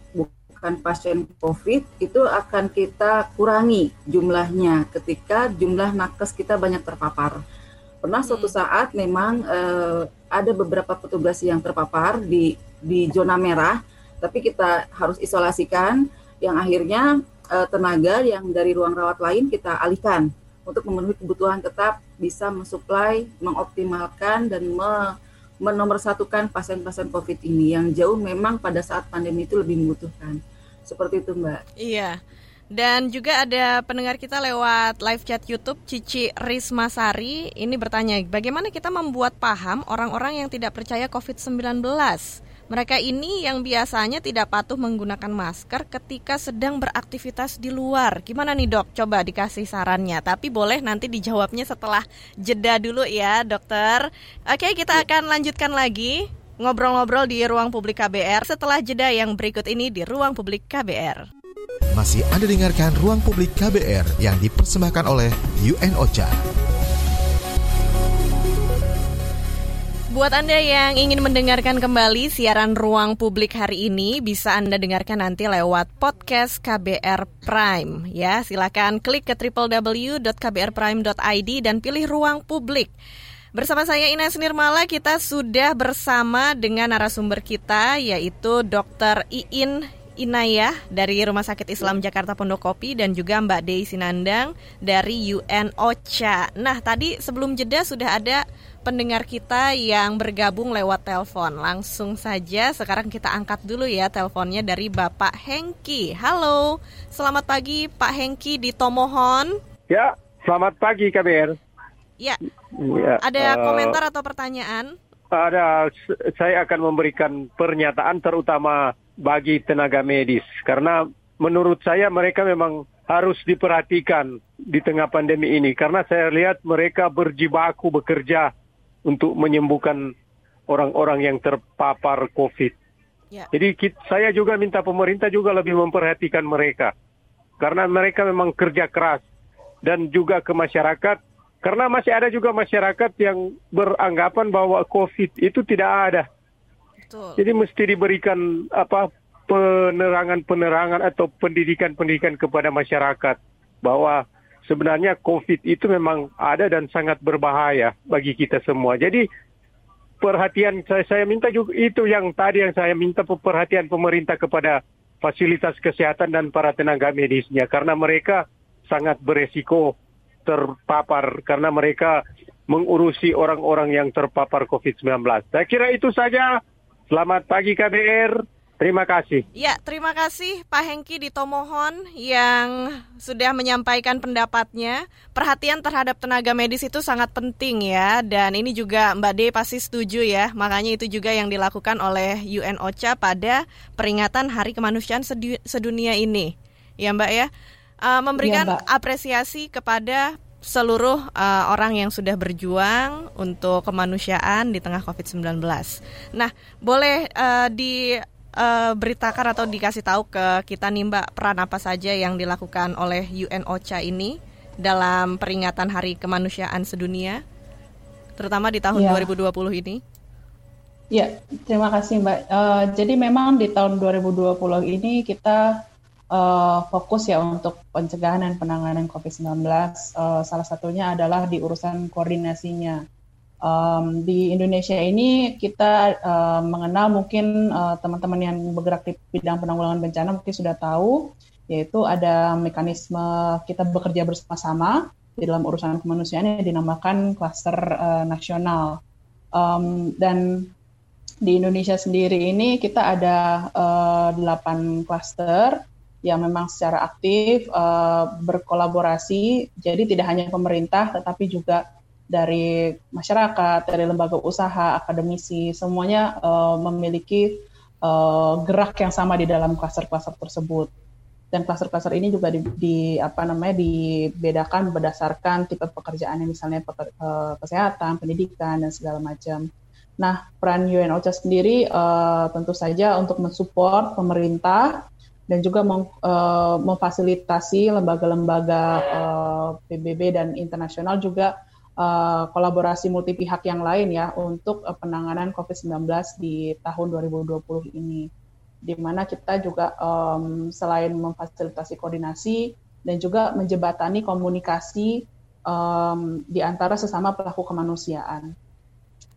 menyembuhkan pasien COVID itu akan kita kurangi jumlahnya ketika jumlah nakes kita banyak terpapar. Pernah suatu hmm. saat memang uh, ada beberapa petugas yang terpapar di di zona merah, tapi kita harus isolasikan yang akhirnya uh, tenaga yang dari ruang rawat lain kita alihkan untuk memenuhi kebutuhan tetap bisa mensuplai, mengoptimalkan dan me menomorsatukan pasien-pasien COVID ini yang jauh memang pada saat pandemi itu lebih membutuhkan. Seperti itu, Mbak.
Iya. Dan juga ada pendengar kita lewat live chat YouTube Cici Rismasari ini bertanya, bagaimana kita membuat paham orang-orang yang tidak percaya COVID-19? Mereka ini yang biasanya tidak patuh menggunakan masker ketika sedang beraktivitas di luar. Gimana nih dok? Coba dikasih sarannya. Tapi boleh nanti dijawabnya setelah jeda dulu ya dokter. Oke kita akan lanjutkan lagi ngobrol-ngobrol di ruang publik KBR setelah jeda yang berikut ini di ruang publik KBR.
Masih Anda dengarkan Ruang Publik KBR yang dipersembahkan oleh UN OCHA.
Buat Anda yang ingin mendengarkan kembali siaran Ruang Publik hari ini, bisa Anda dengarkan nanti lewat podcast KBR Prime. Ya, silakan klik ke www.kbrprime.id dan pilih Ruang Publik. Bersama saya Ines Nirmala, kita sudah bersama dengan narasumber kita, yaitu Dr. Iin Inayah dari Rumah Sakit Islam Jakarta Pondok Kopi dan juga Mbak Dei Sinandang dari UN OCHA. Nah, tadi sebelum jeda sudah ada pendengar kita yang bergabung lewat telepon. Langsung saja sekarang kita angkat dulu ya teleponnya dari Bapak Hengki. Halo, selamat pagi Pak Hengki di Tomohon.
Ya, selamat pagi KBR.
Ya, ya ada uh, komentar atau pertanyaan?
Ada, saya akan memberikan pernyataan terutama bagi tenaga medis karena menurut saya mereka memang harus diperhatikan di tengah pandemi ini karena saya lihat mereka berjibaku bekerja untuk menyembuhkan orang-orang yang terpapar COVID. Ya. Jadi saya juga minta pemerintah juga lebih memperhatikan mereka karena mereka memang kerja keras dan juga ke masyarakat karena masih ada juga masyarakat yang beranggapan bahwa COVID itu tidak ada. Betul. Jadi mesti diberikan apa penerangan-penerangan atau pendidikan-pendidikan kepada masyarakat bahwa sebenarnya COVID itu memang ada dan sangat berbahaya bagi kita semua. Jadi perhatian saya, saya minta juga itu yang tadi yang saya minta perhatian pemerintah kepada fasilitas kesehatan dan para tenaga medisnya karena mereka sangat beresiko terpapar karena mereka mengurusi orang-orang yang terpapar COVID-19. Saya kira itu saja. Selamat pagi KBR. Terima kasih.
Ya, terima kasih Pak Hengki di Tomohon yang sudah menyampaikan pendapatnya. Perhatian terhadap tenaga medis itu sangat penting ya, dan ini juga Mbak De pasti setuju ya. Makanya itu juga yang dilakukan oleh UN OCHA pada peringatan Hari Kemanusiaan Sedunia ini. Ya Mbak ya, uh, memberikan ya, Mbak. apresiasi kepada seluruh uh, orang yang sudah berjuang untuk kemanusiaan di tengah COVID-19. Nah, boleh uh, diberitakan uh, atau dikasih tahu ke kita nih Mbak peran apa saja yang dilakukan oleh UN OCHA ini dalam peringatan Hari Kemanusiaan Sedunia, terutama di tahun ya. 2020 ini?
Ya, terima kasih Mbak. Uh, jadi memang di tahun 2020 ini kita uh, fokus ya untuk pencegahan dan penanganan COVID-19. Uh, salah satunya adalah di urusan koordinasinya. Um, di Indonesia ini kita uh, mengenal mungkin teman-teman uh, yang bergerak di bidang penanggulangan bencana mungkin sudah tahu, yaitu ada mekanisme kita bekerja bersama-sama di dalam urusan kemanusiaan yang dinamakan klaster uh, nasional. Um, dan di Indonesia sendiri ini kita ada delapan uh, klaster yang memang secara aktif uh, berkolaborasi. Jadi tidak hanya pemerintah, tetapi juga dari masyarakat, dari lembaga usaha, akademisi, semuanya uh, memiliki uh, gerak yang sama di dalam klaster-klaster tersebut. Dan klaster-klaster ini juga di, di apa namanya dibedakan berdasarkan tipe pekerjaannya, misalnya peker, uh, kesehatan, pendidikan dan segala macam. Nah, peran UN OCHA sendiri uh, tentu saja untuk mensupport pemerintah dan juga mem, uh, memfasilitasi lembaga-lembaga uh, eh, PBB dan internasional juga uh, kolaborasi multi pihak yang lain ya untuk uh, penanganan COVID-19 di tahun 2020 ini, di mana kita juga um, selain memfasilitasi koordinasi dan juga menjebatani komunikasi um, di antara sesama pelaku kemanusiaan.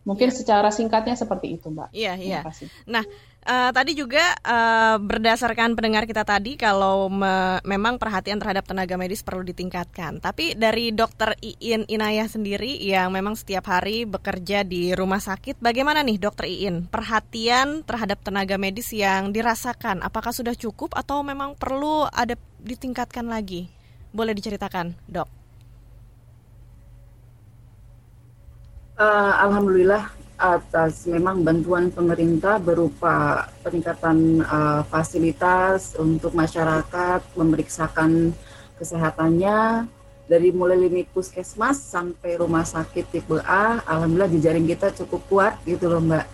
Mungkin ya. secara singkatnya seperti itu, Mbak.
Iya, iya. Nah, Uh, tadi juga uh, berdasarkan pendengar kita tadi kalau me memang perhatian terhadap tenaga medis perlu ditingkatkan. Tapi dari dokter Iin Inayah sendiri yang memang setiap hari bekerja di rumah sakit, bagaimana nih dokter Iin perhatian terhadap tenaga medis yang dirasakan? Apakah sudah cukup atau memang perlu ada ditingkatkan lagi? Boleh diceritakan, dok?
Uh, Alhamdulillah atas memang bantuan pemerintah berupa peningkatan uh, fasilitas untuk masyarakat memeriksakan kesehatannya dari mulai lini puskesmas sampai rumah sakit tipe A, alhamdulillah jejaring kita cukup kuat gitu loh Mbak.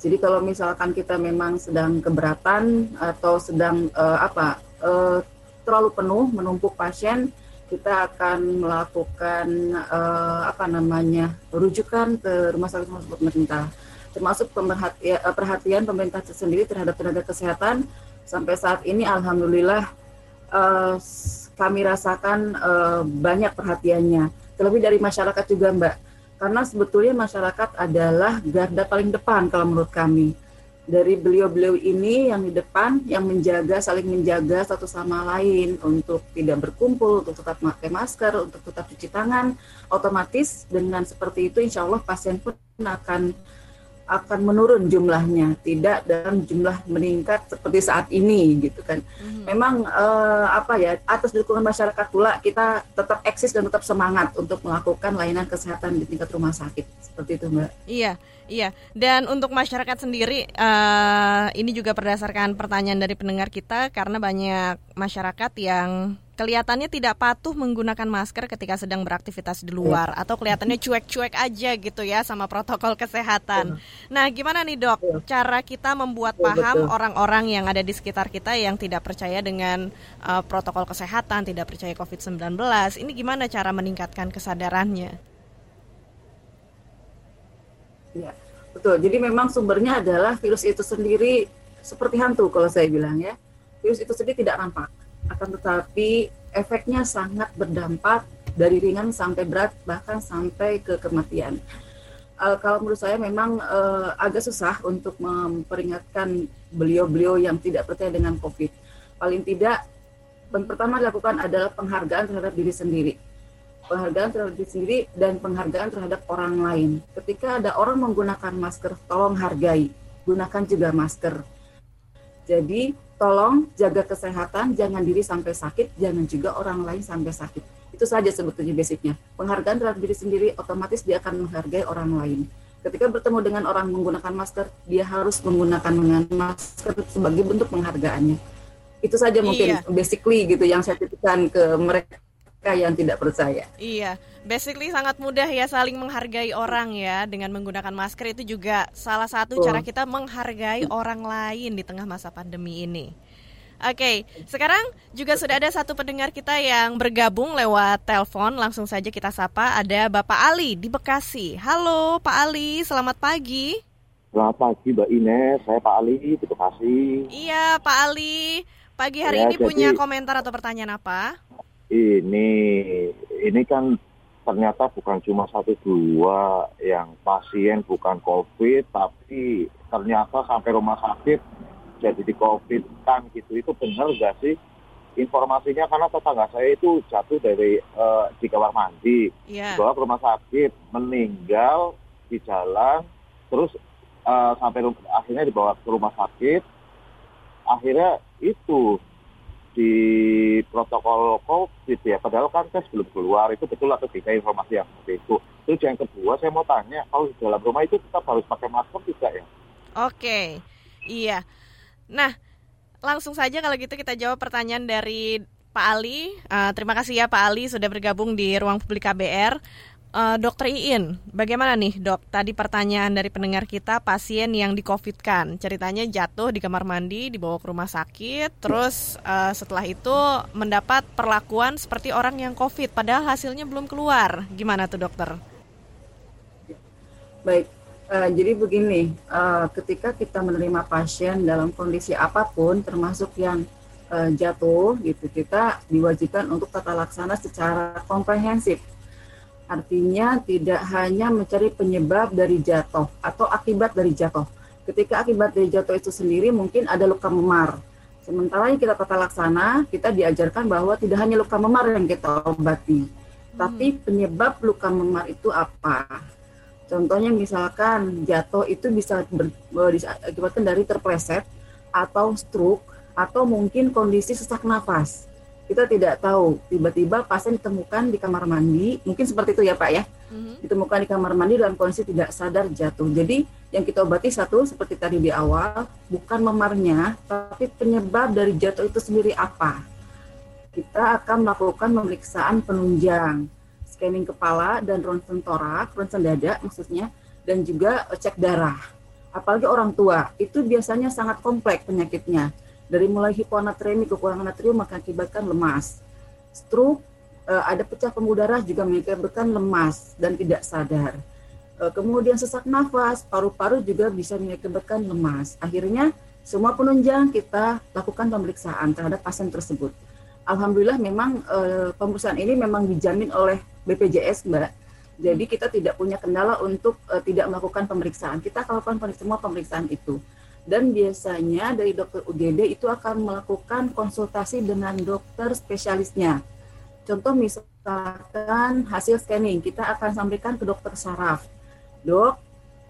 Jadi kalau misalkan kita memang sedang keberatan atau sedang uh, apa uh, terlalu penuh menumpuk pasien, kita akan melakukan uh, apa namanya rujukan ke rumah sakit rumah sakit pemerintah. Termasuk pemerhatian, eh, perhatian pemerintah sendiri terhadap tenaga kesehatan. Sampai saat ini alhamdulillah uh, kami rasakan uh, banyak perhatiannya. Terlebih dari masyarakat juga mbak. Karena sebetulnya masyarakat adalah garda paling depan kalau menurut kami dari beliau-beliau ini yang di depan yang menjaga saling menjaga satu sama lain untuk tidak berkumpul untuk tetap memakai masker untuk tetap cuci tangan otomatis dengan seperti itu insya Allah pasien pun akan akan menurun jumlahnya, tidak dalam jumlah meningkat seperti saat ini gitu kan. Hmm. Memang uh, apa ya atas dukungan masyarakat pula kita tetap eksis dan tetap semangat untuk melakukan layanan kesehatan di tingkat rumah sakit seperti itu mbak.
Iya. Iya, dan untuk masyarakat sendiri, uh, ini juga berdasarkan pertanyaan dari pendengar kita, karena banyak masyarakat yang kelihatannya tidak patuh menggunakan masker ketika sedang beraktivitas di luar, atau kelihatannya cuek-cuek aja gitu ya sama protokol kesehatan. Nah, gimana nih dok, cara kita membuat paham orang-orang yang ada di sekitar kita yang tidak percaya dengan uh, protokol kesehatan, tidak percaya COVID-19, ini gimana cara meningkatkan kesadarannya?
Ya, betul. Jadi memang sumbernya adalah virus itu sendiri seperti hantu kalau saya bilang ya. Virus itu sendiri tidak nampak, akan tetapi efeknya sangat berdampak dari ringan sampai berat bahkan sampai ke kematian. Uh, kalau menurut saya memang uh, agak susah untuk memperingatkan beliau-beliau yang tidak percaya dengan COVID. Paling tidak, yang pertama dilakukan adalah penghargaan terhadap diri sendiri penghargaan terhadap diri sendiri dan penghargaan terhadap orang lain. Ketika ada orang menggunakan masker, tolong hargai, gunakan juga masker. Jadi, tolong jaga kesehatan, jangan diri sampai sakit, jangan juga orang lain sampai sakit. Itu saja sebetulnya basicnya. Penghargaan terhadap diri sendiri, otomatis dia akan menghargai orang lain. Ketika bertemu dengan orang menggunakan masker, dia harus menggunakan dengan masker sebagai bentuk penghargaannya. Itu saja mungkin iya. basically gitu yang saya titipkan ke mereka yang tidak percaya.
Iya, basically sangat mudah ya saling menghargai orang ya dengan menggunakan masker itu juga salah satu oh. cara kita menghargai orang lain di tengah masa pandemi ini. Oke, okay, sekarang juga sudah ada satu pendengar kita yang bergabung lewat telepon. Langsung saja kita sapa. Ada Bapak Ali di Bekasi. Halo Pak Ali, selamat pagi.
Selamat pagi Mbak Ines, saya Pak Ali di Bekasi.
Iya Pak Ali, pagi hari ya, ini jadi... punya komentar atau pertanyaan apa?
Ini ini kan ternyata bukan cuma satu dua yang pasien bukan COVID, tapi ternyata sampai rumah sakit jadi di COVID kan gitu. Itu benar nggak sih informasinya? Karena tetangga saya itu jatuh dari uh, di kamar mandi, yeah. dibawa ke rumah sakit, meninggal di jalan, terus uh, sampai akhirnya dibawa ke rumah sakit, akhirnya itu di protokol COVID ya, padahal kan tes belum keluar, itu betul atau tidak informasi yang seperti itu. Terus yang kedua saya mau tanya, kalau di dalam rumah itu tetap harus pakai masker tidak ya?
Oke, iya. Nah, langsung saja kalau gitu kita jawab pertanyaan dari Pak Ali. Uh, terima kasih ya Pak Ali sudah bergabung di ruang publik KBR. Uh, Dokter Iin, bagaimana nih dok? Tadi pertanyaan dari pendengar kita, pasien yang di COVID kan, ceritanya jatuh di kamar mandi, dibawa ke rumah sakit, terus uh, setelah itu mendapat perlakuan seperti orang yang COVID, padahal hasilnya belum keluar. Gimana tuh dokter?
Baik, uh, jadi begini, uh, ketika kita menerima pasien dalam kondisi apa pun, termasuk yang uh, jatuh, gitu, kita diwajibkan untuk tata laksana secara komprehensif Artinya tidak hanya mencari penyebab dari jatuh atau akibat dari jatuh, Ketika akibat dari jatuh itu sendiri mungkin ada luka memar. Sementara yang kita tata laksana, kita diajarkan bahwa tidak hanya luka memar yang kita obati, hmm. tapi penyebab luka memar itu apa? Contohnya misalkan jatuh itu bisa diakibatkan dari terpleset atau stroke atau mungkin kondisi sesak nafas kita tidak tahu. Tiba-tiba pasien ditemukan di kamar mandi. Mungkin seperti itu ya pak ya. Mm-hmm. ditemukan di kamar mandi dalam kondisi tidak sadar jatuh. Jadi yang kita obati satu seperti tadi di awal bukan memarnya tapi penyebab dari jatuh itu sendiri apa. Kita akan melakukan pemeriksaan penunjang scanning kepala dan ronsen torak ronsen dada maksudnya dan juga cek darah. Apalagi orang tua. Itu biasanya sangat kompleks penyakitnya dari mulai hiponatremi kekurangan natrium mengakibatkan lemas. Stroke eh, ada pecah pembuluh darah juga mengakibatkan lemas dan tidak sadar. Eh, kemudian sesak nafas, paru-paru juga bisa mengakibatkan lemas. Akhirnya semua penunjang kita lakukan pemeriksaan terhadap pasien tersebut. Alhamdulillah memang e, pemeriksaan ini memang dijamin oleh BPJS, Mbak. Jadi kita tidak punya kendala untuk e, tidak melakukan pemeriksaan. Kita lakukan semua pemeriksaan itu dan biasanya dari dokter UGD itu akan melakukan konsultasi dengan dokter spesialisnya. Contoh misalkan hasil scanning, kita akan sampaikan ke dokter saraf. Dok,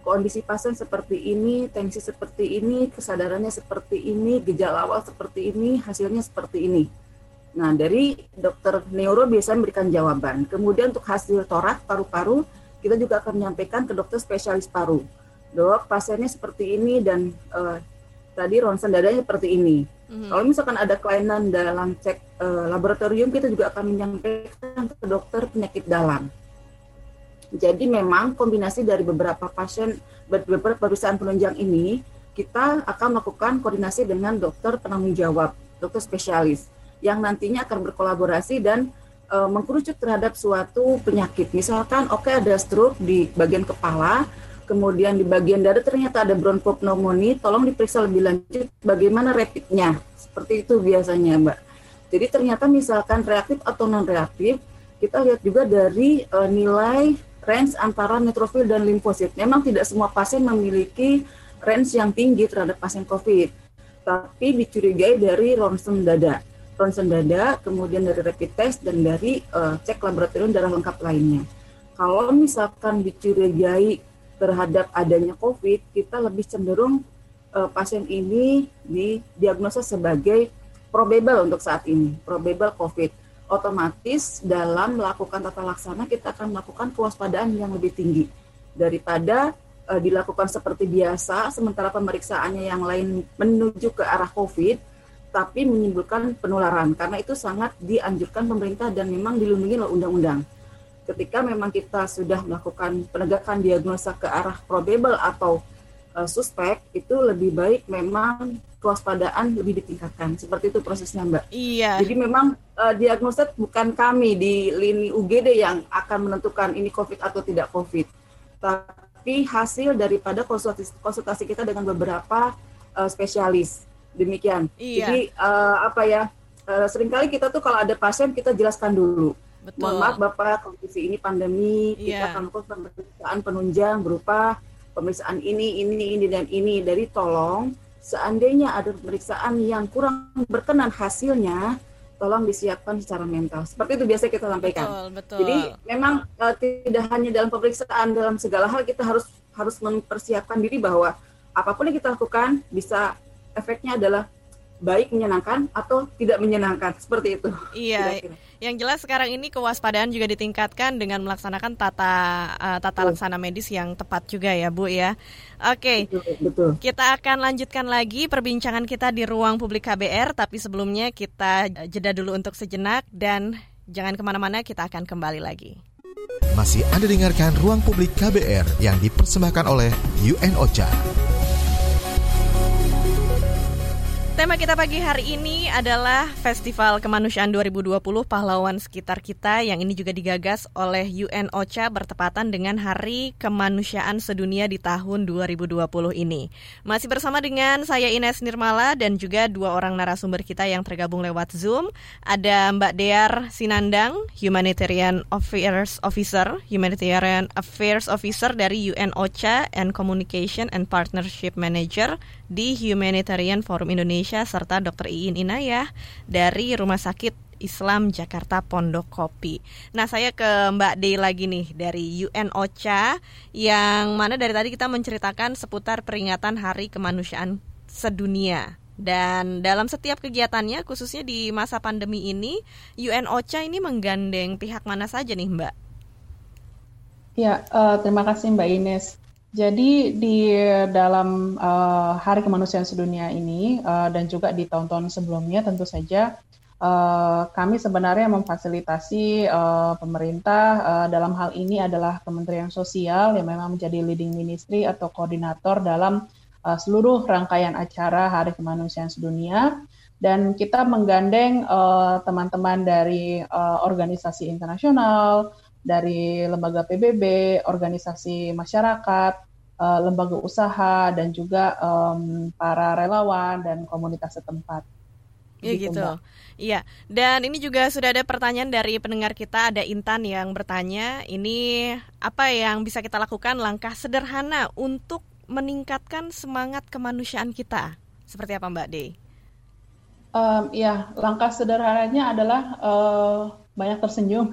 kondisi pasien seperti ini, tensi seperti ini, kesadarannya seperti ini, gejala awal seperti ini, hasilnya seperti ini. Nah, dari dokter neuro biasanya memberikan jawaban. Kemudian untuk hasil torak paru-paru, kita juga akan menyampaikan ke dokter spesialis paru dok pasiennya seperti ini dan uh, tadi ronsen dadanya seperti ini. Mm-hmm. Kalau misalkan ada kelainan dalam cek uh, laboratorium, kita juga akan menyampaikan ke dokter penyakit dalam. Jadi memang kombinasi dari beberapa pasien, beberapa perusahaan penunjang ini, kita akan melakukan koordinasi dengan dokter penanggung jawab, dokter spesialis, yang nantinya akan berkolaborasi dan uh, mengkerucut terhadap suatu penyakit. Misalkan, oke okay, ada stroke di bagian kepala, kemudian di bagian dada ternyata ada bronchopneumonia, tolong diperiksa lebih lanjut bagaimana rapidnya. Seperti itu biasanya, Mbak. Jadi ternyata misalkan reaktif atau non reaktif, kita lihat juga dari uh, nilai range antara neutrofil dan limfosit. Memang tidak semua pasien memiliki range yang tinggi terhadap pasien COVID, tapi dicurigai dari ronsen dada. Ronsen dada, kemudian dari rapid test dan dari uh, cek laboratorium darah lengkap lainnya. Kalau misalkan dicurigai terhadap adanya COVID, kita lebih cenderung uh, pasien ini didiagnosa sebagai probable untuk saat ini, probable COVID. Otomatis dalam melakukan tata laksana kita akan melakukan kewaspadaan yang lebih tinggi daripada uh, dilakukan seperti biasa, sementara pemeriksaannya yang lain menuju ke arah COVID, tapi menimbulkan penularan. Karena itu sangat dianjurkan pemerintah dan memang dilindungi oleh undang-undang ketika memang kita sudah melakukan penegakan diagnosa ke arah probable atau uh, suspek itu lebih baik memang kewaspadaan lebih ditingkatkan seperti itu prosesnya mbak.
Iya.
Jadi memang uh, diagnosa bukan kami di lini UGD yang akan menentukan ini COVID atau tidak COVID, tapi hasil daripada konsultasi, konsultasi kita dengan beberapa uh, spesialis demikian. Iya. Jadi uh, apa ya? Uh, sering kali kita tuh kalau ada pasien kita jelaskan dulu Betul. Mohon maaf Bapak, kondisi ini pandemi, yeah. kita akan melakukan pemeriksaan penunjang berupa pemeriksaan ini, ini, ini, dan ini. Dari tolong, seandainya ada pemeriksaan yang kurang berkenan hasilnya, tolong disiapkan secara mental. Seperti itu biasa kita sampaikan.
Betul, betul.
Jadi memang uh, tidak hanya dalam pemeriksaan, dalam segala hal kita harus harus mempersiapkan diri bahwa apa pun yang kita lakukan bisa efeknya adalah baik menyenangkan atau tidak menyenangkan seperti itu.
Iya. Yang jelas sekarang ini kewaspadaan juga ditingkatkan dengan melaksanakan tata uh, tata laksana medis yang tepat juga ya, Bu ya. Oke. Okay. Betul, betul. Kita akan lanjutkan lagi perbincangan kita di ruang publik KBR, tapi sebelumnya kita jeda dulu untuk sejenak dan jangan ke mana-mana, kita akan kembali lagi.
Masih Anda dengarkan ruang publik KBR yang dipersembahkan oleh UN OCHA.
Tema kita pagi hari ini adalah Festival Kemanusiaan 2020 Pahlawan Sekitar Kita yang ini juga digagas oleh UN OCHA bertepatan dengan Hari Kemanusiaan Sedunia di tahun 2020 ini. Masih bersama dengan saya Ines Nirmala dan juga dua orang narasumber kita yang tergabung lewat Zoom. Ada Mbak Dear Sinandang, Humanitarian Affairs Officer, Humanitarian Affairs Officer dari UN OCHA and Communication and Partnership Manager di Humanitarian Forum Indonesia serta Dr. Iin Inayah dari Rumah Sakit Islam Jakarta Pondok Kopi. Nah, saya ke Mbak Dey lagi nih dari UN OCHA yang mana dari tadi kita menceritakan seputar peringatan Hari Kemanusiaan Sedunia. Dan dalam setiap kegiatannya, khususnya di masa pandemi ini, UN OCHA ini menggandeng pihak mana saja nih, Mbak?
Ya, uh, terima kasih Mbak Ines. Jadi di dalam uh, Hari Kemanusiaan Sedunia ini uh, dan juga di tahun-tahun sebelumnya tentu saja uh, kami sebenarnya memfasilitasi uh, pemerintah uh, dalam hal ini adalah Kementerian Sosial yang memang menjadi leading ministry atau koordinator dalam uh, seluruh rangkaian acara Hari Kemanusiaan Sedunia. Dan kita menggandeng teman-teman uh, dari uh, organisasi internasional, dari lembaga PBB, organisasi masyarakat, uh, lembaga usaha, dan juga um, para relawan dan komunitas setempat.
Iya gitu. gitu. Iya, dan ini juga sudah ada pertanyaan dari pendengar kita, ada Intan yang bertanya, ini apa yang bisa kita lakukan langkah sederhana untuk meningkatkan semangat kemanusiaan kita? Seperti apa Mbak De?
Um, ya, langkah sederhananya adalah uh, banyak tersenyum,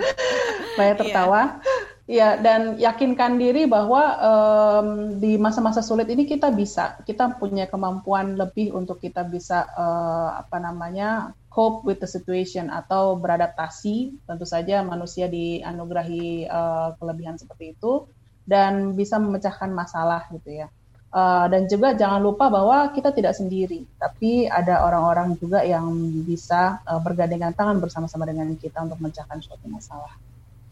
*laughs* banyak iya. tertawa. Ya, dan yakinkan diri bahwa um, di masa-masa sulit ini kita bisa, kita punya kemampuan lebih untuk kita bisa uh, apa namanya cope with the situation atau beradaptasi. Tentu saja manusia dianugerahi uh, kelebihan seperti itu dan bisa memecahkan masalah gitu ya. Uh, dan juga jangan lupa bahwa kita tidak sendiri, tapi ada orang-orang juga yang bisa uh, bergandengan tangan bersama-sama dengan kita untuk memecahkan suatu masalah.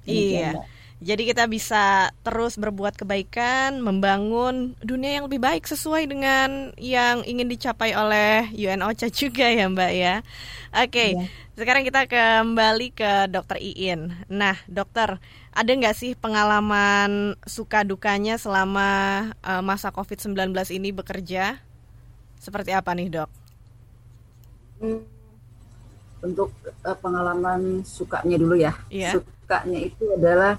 Demikian, iya. Jadi kita bisa terus berbuat kebaikan, membangun dunia yang lebih baik sesuai dengan yang ingin dicapai oleh UN OCHA juga ya Mbak ya. Oke, okay, iya. sekarang kita kembali ke Dokter Iin. Nah, Dokter, ada nggak sih pengalaman suka dukanya selama uh, masa COVID-19 ini bekerja? Seperti apa nih dok?
Hmm, untuk uh, pengalaman sukanya dulu ya.
Yeah.
Sukanya itu adalah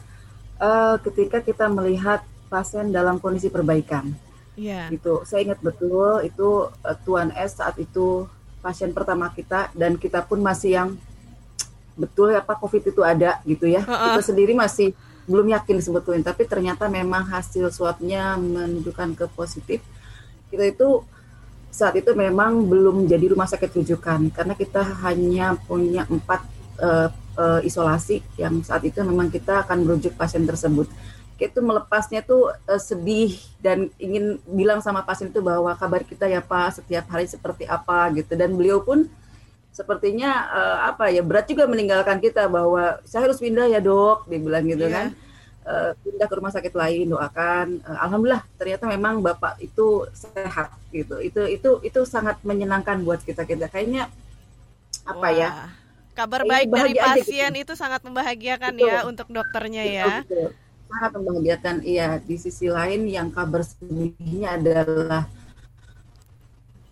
uh, ketika kita melihat pasien dalam kondisi perbaikan.
Yeah.
Gitu. Saya ingat betul itu uh, Tuan S saat itu pasien pertama kita dan kita pun masih yang betul apa COVID itu ada gitu ya. Uh-uh. Kita sendiri masih belum yakin sebetulnya, tapi ternyata memang hasil swabnya menunjukkan ke positif. Kita itu saat itu memang belum jadi rumah sakit rujukan karena kita hanya punya empat uh, uh, isolasi yang saat itu memang kita akan merujuk pasien tersebut. Kita melepasnya tuh uh, sedih dan ingin bilang sama pasien itu bahwa kabar kita ya Pak setiap hari seperti apa gitu dan beliau pun sepertinya uh, apa ya berat juga meninggalkan kita bahwa saya harus pindah ya dok dibilang gitu yeah. kan uh, pindah ke rumah sakit lain doakan uh, alhamdulillah ternyata memang bapak itu sehat gitu itu itu itu sangat menyenangkan buat kita kita kayaknya apa ya? Wah. ya
kabar baik dari pasien gitu. itu sangat membahagiakan betul. ya untuk dokternya betul, ya betul.
sangat membahagiakan iya di sisi lain yang kabar sedihnya adalah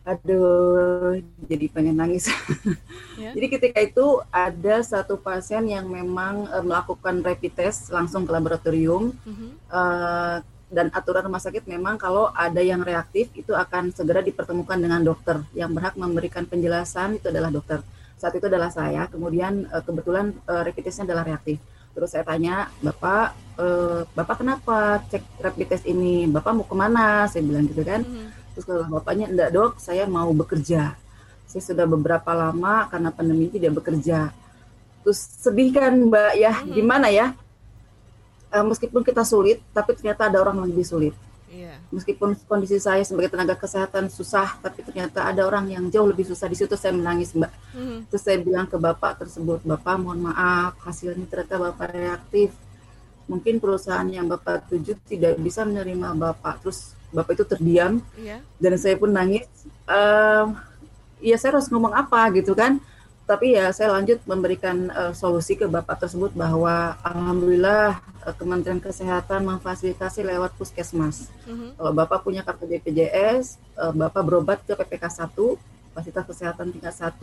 aduh jadi pengen nangis. *laughs* Yeah. jadi ketika itu ada satu pasien yang memang uh, melakukan rapid test langsung ke laboratorium mm -hmm. uh, dan aturan rumah sakit memang kalau ada yang reaktif itu akan segera dipertemukan dengan dokter yang berhak memberikan penjelasan itu adalah dokter. Saat itu adalah saya. Kemudian uh, kebetulan rapid testnya adalah reaktif. Terus saya tanya, Bapak, uh, Bapak kenapa cek rapid test ini? Bapak mau ke mana? Saya bilang gitu kan. Mm -hmm Terus kalau bapaknya, enggak dok, saya mau bekerja. Saya sudah beberapa lama karena pandemi tidak bekerja. Terus sedih kan mbak ya, hmm. gimana ya? E, meskipun kita sulit, tapi ternyata ada orang yang lebih sulit. Yeah. Meskipun kondisi saya sebagai tenaga kesehatan susah, tapi ternyata ada orang yang jauh lebih susah. Di situ saya menangis, Mbak. Mm. Terus saya bilang ke Bapak tersebut, Bapak mohon maaf, hasilnya ternyata Bapak reaktif. Mungkin perusahaan yang Bapak tuju tidak bisa menerima Bapak. Terus bapak itu terdiam yeah. dan saya pun nangis uh, ya saya harus ngomong apa gitu kan tapi ya saya lanjut memberikan uh, solusi ke bapak tersebut bahwa alhamdulillah uh, Kementerian Kesehatan memfasilitasi lewat puskesmas. Mm-hmm. Kalau bapak punya kartu BPJS, uh, bapak berobat ke PPK 1, fasilitas kesehatan tingkat 1,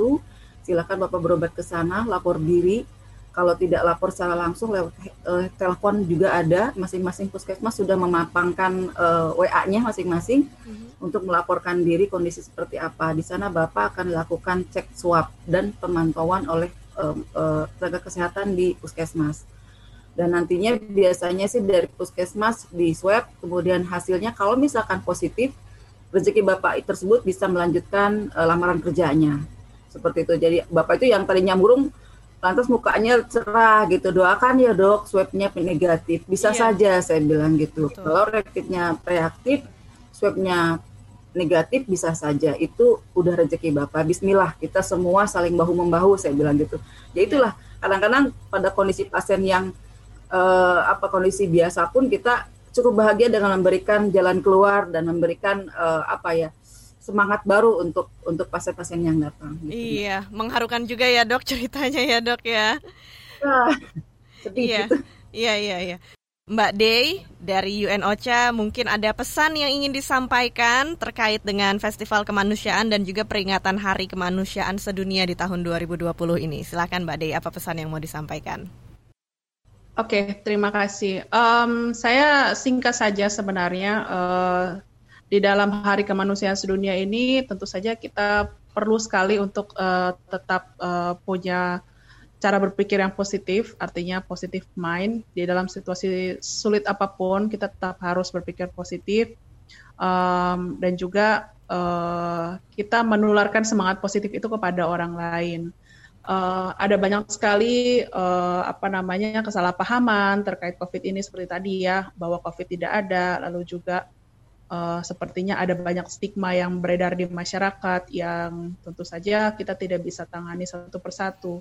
silakan bapak berobat ke sana, lapor diri. Kalau tidak lapor secara langsung lewat uh, telepon juga ada, masing-masing puskesmas sudah memapangkan uh, WA-nya masing-masing mm-hmm. untuk melaporkan diri kondisi seperti apa. Di sana bapak akan lakukan cek swab dan pemantauan oleh uh, uh, tenaga kesehatan di puskesmas. Dan nantinya biasanya sih dari puskesmas di swab, kemudian hasilnya kalau misalkan positif, rezeki bapak tersebut bisa melanjutkan uh, lamaran kerjanya seperti itu. Jadi bapak itu yang tadinya murung lantas mukanya cerah gitu. Doakan ya dok swabnya negatif. Bisa iya. saja saya bilang gitu. Betul. kalau reaktifnya reaktif swabnya negatif bisa saja. Itu udah rezeki bapak. Bismillah kita semua saling bahu membahu saya bilang gitu. Ya itulah kadang-kadang pada kondisi pasien yang uh, apa kondisi biasa pun kita cukup bahagia dengan memberikan jalan keluar dan memberikan uh, apa ya semangat baru untuk untuk pasien-pasien yang datang.
Gitu. Iya, mengharukan juga ya dok *laughs* ceritanya ya dok ya.
Ah, *laughs* sedih
iya.
gitu.
Iya iya iya. Mbak Day dari UN OCHA mungkin ada pesan yang ingin disampaikan terkait dengan Festival Kemanusiaan dan juga peringatan Hari Kemanusiaan Sedunia di tahun 2020 ini. Silakan Mbak Day, apa pesan yang mau disampaikan?
Oke, okay, terima kasih. Um, saya singkat saja sebenarnya. Uh, di dalam Hari Kemanusiaan Sedunia ini tentu saja kita perlu sekali untuk uh, tetap uh, punya cara berpikir yang positif, artinya positif mind di dalam situasi sulit apa pun kita tetap harus berpikir positif um, dan juga uh, kita menularkan semangat positif itu kepada orang lain. Uh, ada banyak sekali uh, apa namanya kesalahpahaman terkait COVID ini seperti tadi ya bahwa COVID tidak ada, lalu juga uh, sepertinya ada banyak stigma yang beredar di masyarakat yang tentu saja kita tidak bisa tangani satu persatu.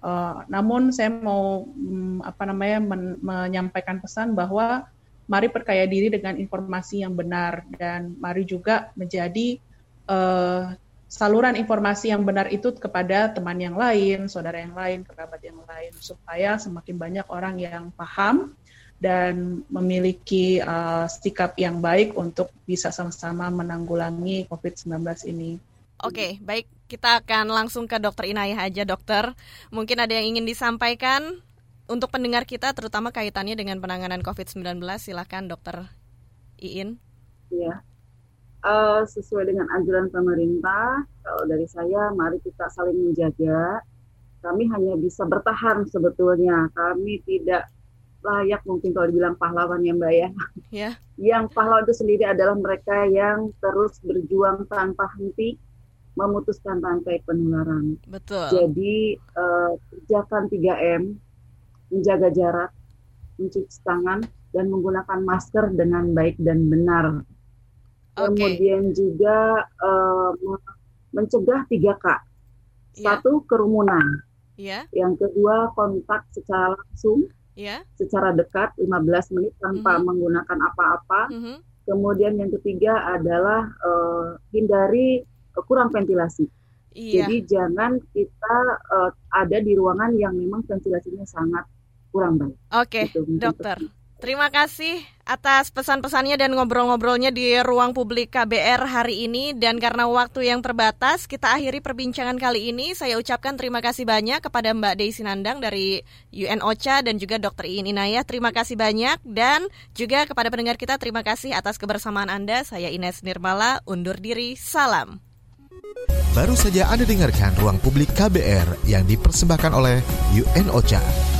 Uh, namun saya mau um, apa namanya men menyampaikan pesan bahwa mari perkaya diri dengan informasi yang benar dan mari juga menjadi uh, saluran informasi yang benar itu kepada teman yang lain, saudara yang lain, kerabat yang lain supaya semakin banyak orang yang paham dan memiliki uh, sikap yang baik untuk bisa sama-sama menanggulangi COVID-19 ini.
Oke, baik. Kita akan langsung ke dokter Inayah aja, dokter. Mungkin ada yang ingin disampaikan untuk pendengar kita, terutama kaitannya dengan penanganan COVID-19. Silahkan, dokter Iin.
Iya. Uh, sesuai dengan anjuran pemerintah, kalau dari saya, mari kita saling menjaga. Kami hanya bisa bertahan sebetulnya. Kami tidak layak mungkin kalau dibilang pahlawan ya Mbak ya.
Yeah.
Yang pahlawan itu sendiri adalah mereka yang terus berjuang tanpa henti memutuskan rantai penularan.
Betul.
Jadi uh, kerjakan 3M, menjaga jarak, mencuci tangan dan menggunakan masker dengan baik dan benar. Okay. Kemudian juga uh, mencegah 3K. Yeah. Satu kerumunan.
Yeah.
Yang kedua kontak secara langsung
yeah.
secara dekat 15 menit tanpa mm -hmm. menggunakan apa-apa. Mm -hmm. Kemudian yang ketiga adalah uh, hindari uh, kurang ventilasi. Iya. Jadi jangan kita uh, ada di ruangan yang memang ventilasinya sangat kurang baik.
Oke, okay, gitu, dokter. Terima kasih atas pesan-pesannya dan ngobrol-ngobrolnya di ruang publik KBR hari ini. Dan karena waktu yang terbatas, kita akhiri perbincangan kali ini. Saya ucapkan terima kasih banyak kepada Mbak Desi Nandang dari UN OCHA dan juga Dr. Iin Inayah. Terima kasih banyak. Dan juga kepada pendengar kita, terima kasih atas kebersamaan Anda. Saya Ines Nirmala, undur diri. Salam.
Baru saja Anda dengarkan Ruang Publik KBR yang dipersembahkan oleh UN OCHA.